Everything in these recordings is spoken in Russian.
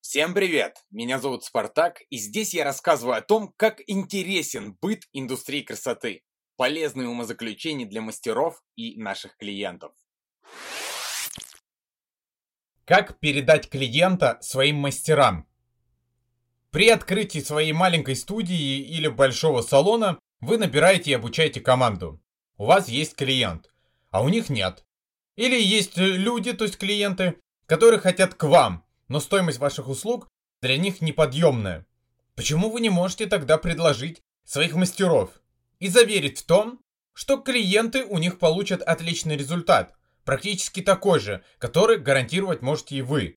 Всем привет! Меня зовут Спартак, и здесь я рассказываю о том, как интересен быт индустрии красоты, полезные умозаключения для мастеров и наших клиентов. Как передать клиента своим мастерам? При открытии своей маленькой студии или большого салона вы набираете и обучаете команду. У вас есть клиент, а у них нет. Или есть люди, то есть клиенты, которые хотят к вам, но стоимость ваших услуг для них неподъемная. Почему вы не можете тогда предложить своих мастеров и заверить в том, что клиенты у них получат отличный результат, практически такой же, который гарантировать можете и вы.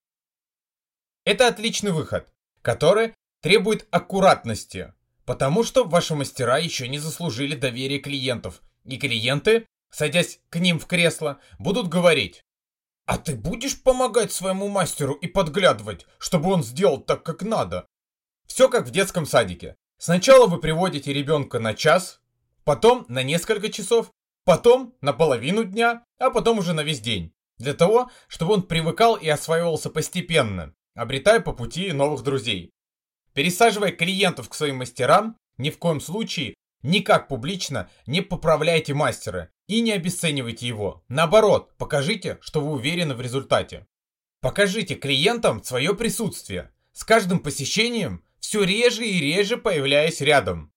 Это отличный выход, который требует аккуратности, потому что ваши мастера еще не заслужили доверия клиентов, и клиенты, садясь к ним в кресло, будут говорить а ты будешь помогать своему мастеру и подглядывать, чтобы он сделал так, как надо? Все как в детском садике. Сначала вы приводите ребенка на час, потом на несколько часов, потом на половину дня, а потом уже на весь день. Для того, чтобы он привыкал и осваивался постепенно, обретая по пути новых друзей. Пересаживая клиентов к своим мастерам, ни в коем случае никак публично не поправляйте мастера и не обесценивайте его. Наоборот, покажите, что вы уверены в результате. Покажите клиентам свое присутствие. С каждым посещением все реже и реже появляясь рядом.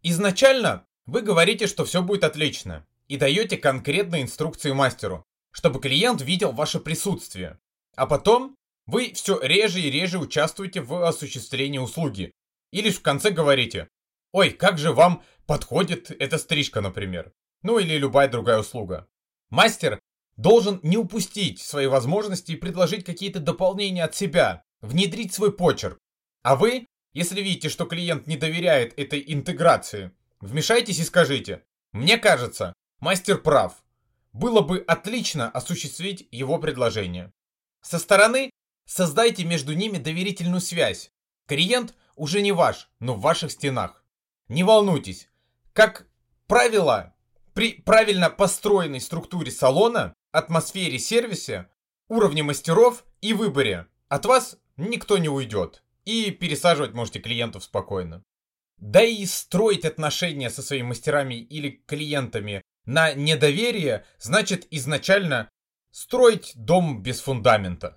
Изначально вы говорите, что все будет отлично и даете конкретные инструкции мастеру, чтобы клиент видел ваше присутствие. А потом вы все реже и реже участвуете в осуществлении услуги. И лишь в конце говорите, ой, как же вам подходит эта стрижка, например ну или любая другая услуга. Мастер должен не упустить свои возможности и предложить какие-то дополнения от себя, внедрить свой почерк. А вы, если видите, что клиент не доверяет этой интеграции, вмешайтесь и скажите, мне кажется, мастер прав. Было бы отлично осуществить его предложение. Со стороны создайте между ними доверительную связь. Клиент уже не ваш, но в ваших стенах. Не волнуйтесь. Как правило, при правильно построенной структуре салона, атмосфере сервиса, уровне мастеров и выборе от вас никто не уйдет. И пересаживать можете клиентов спокойно. Да и строить отношения со своими мастерами или клиентами на недоверие значит изначально строить дом без фундамента.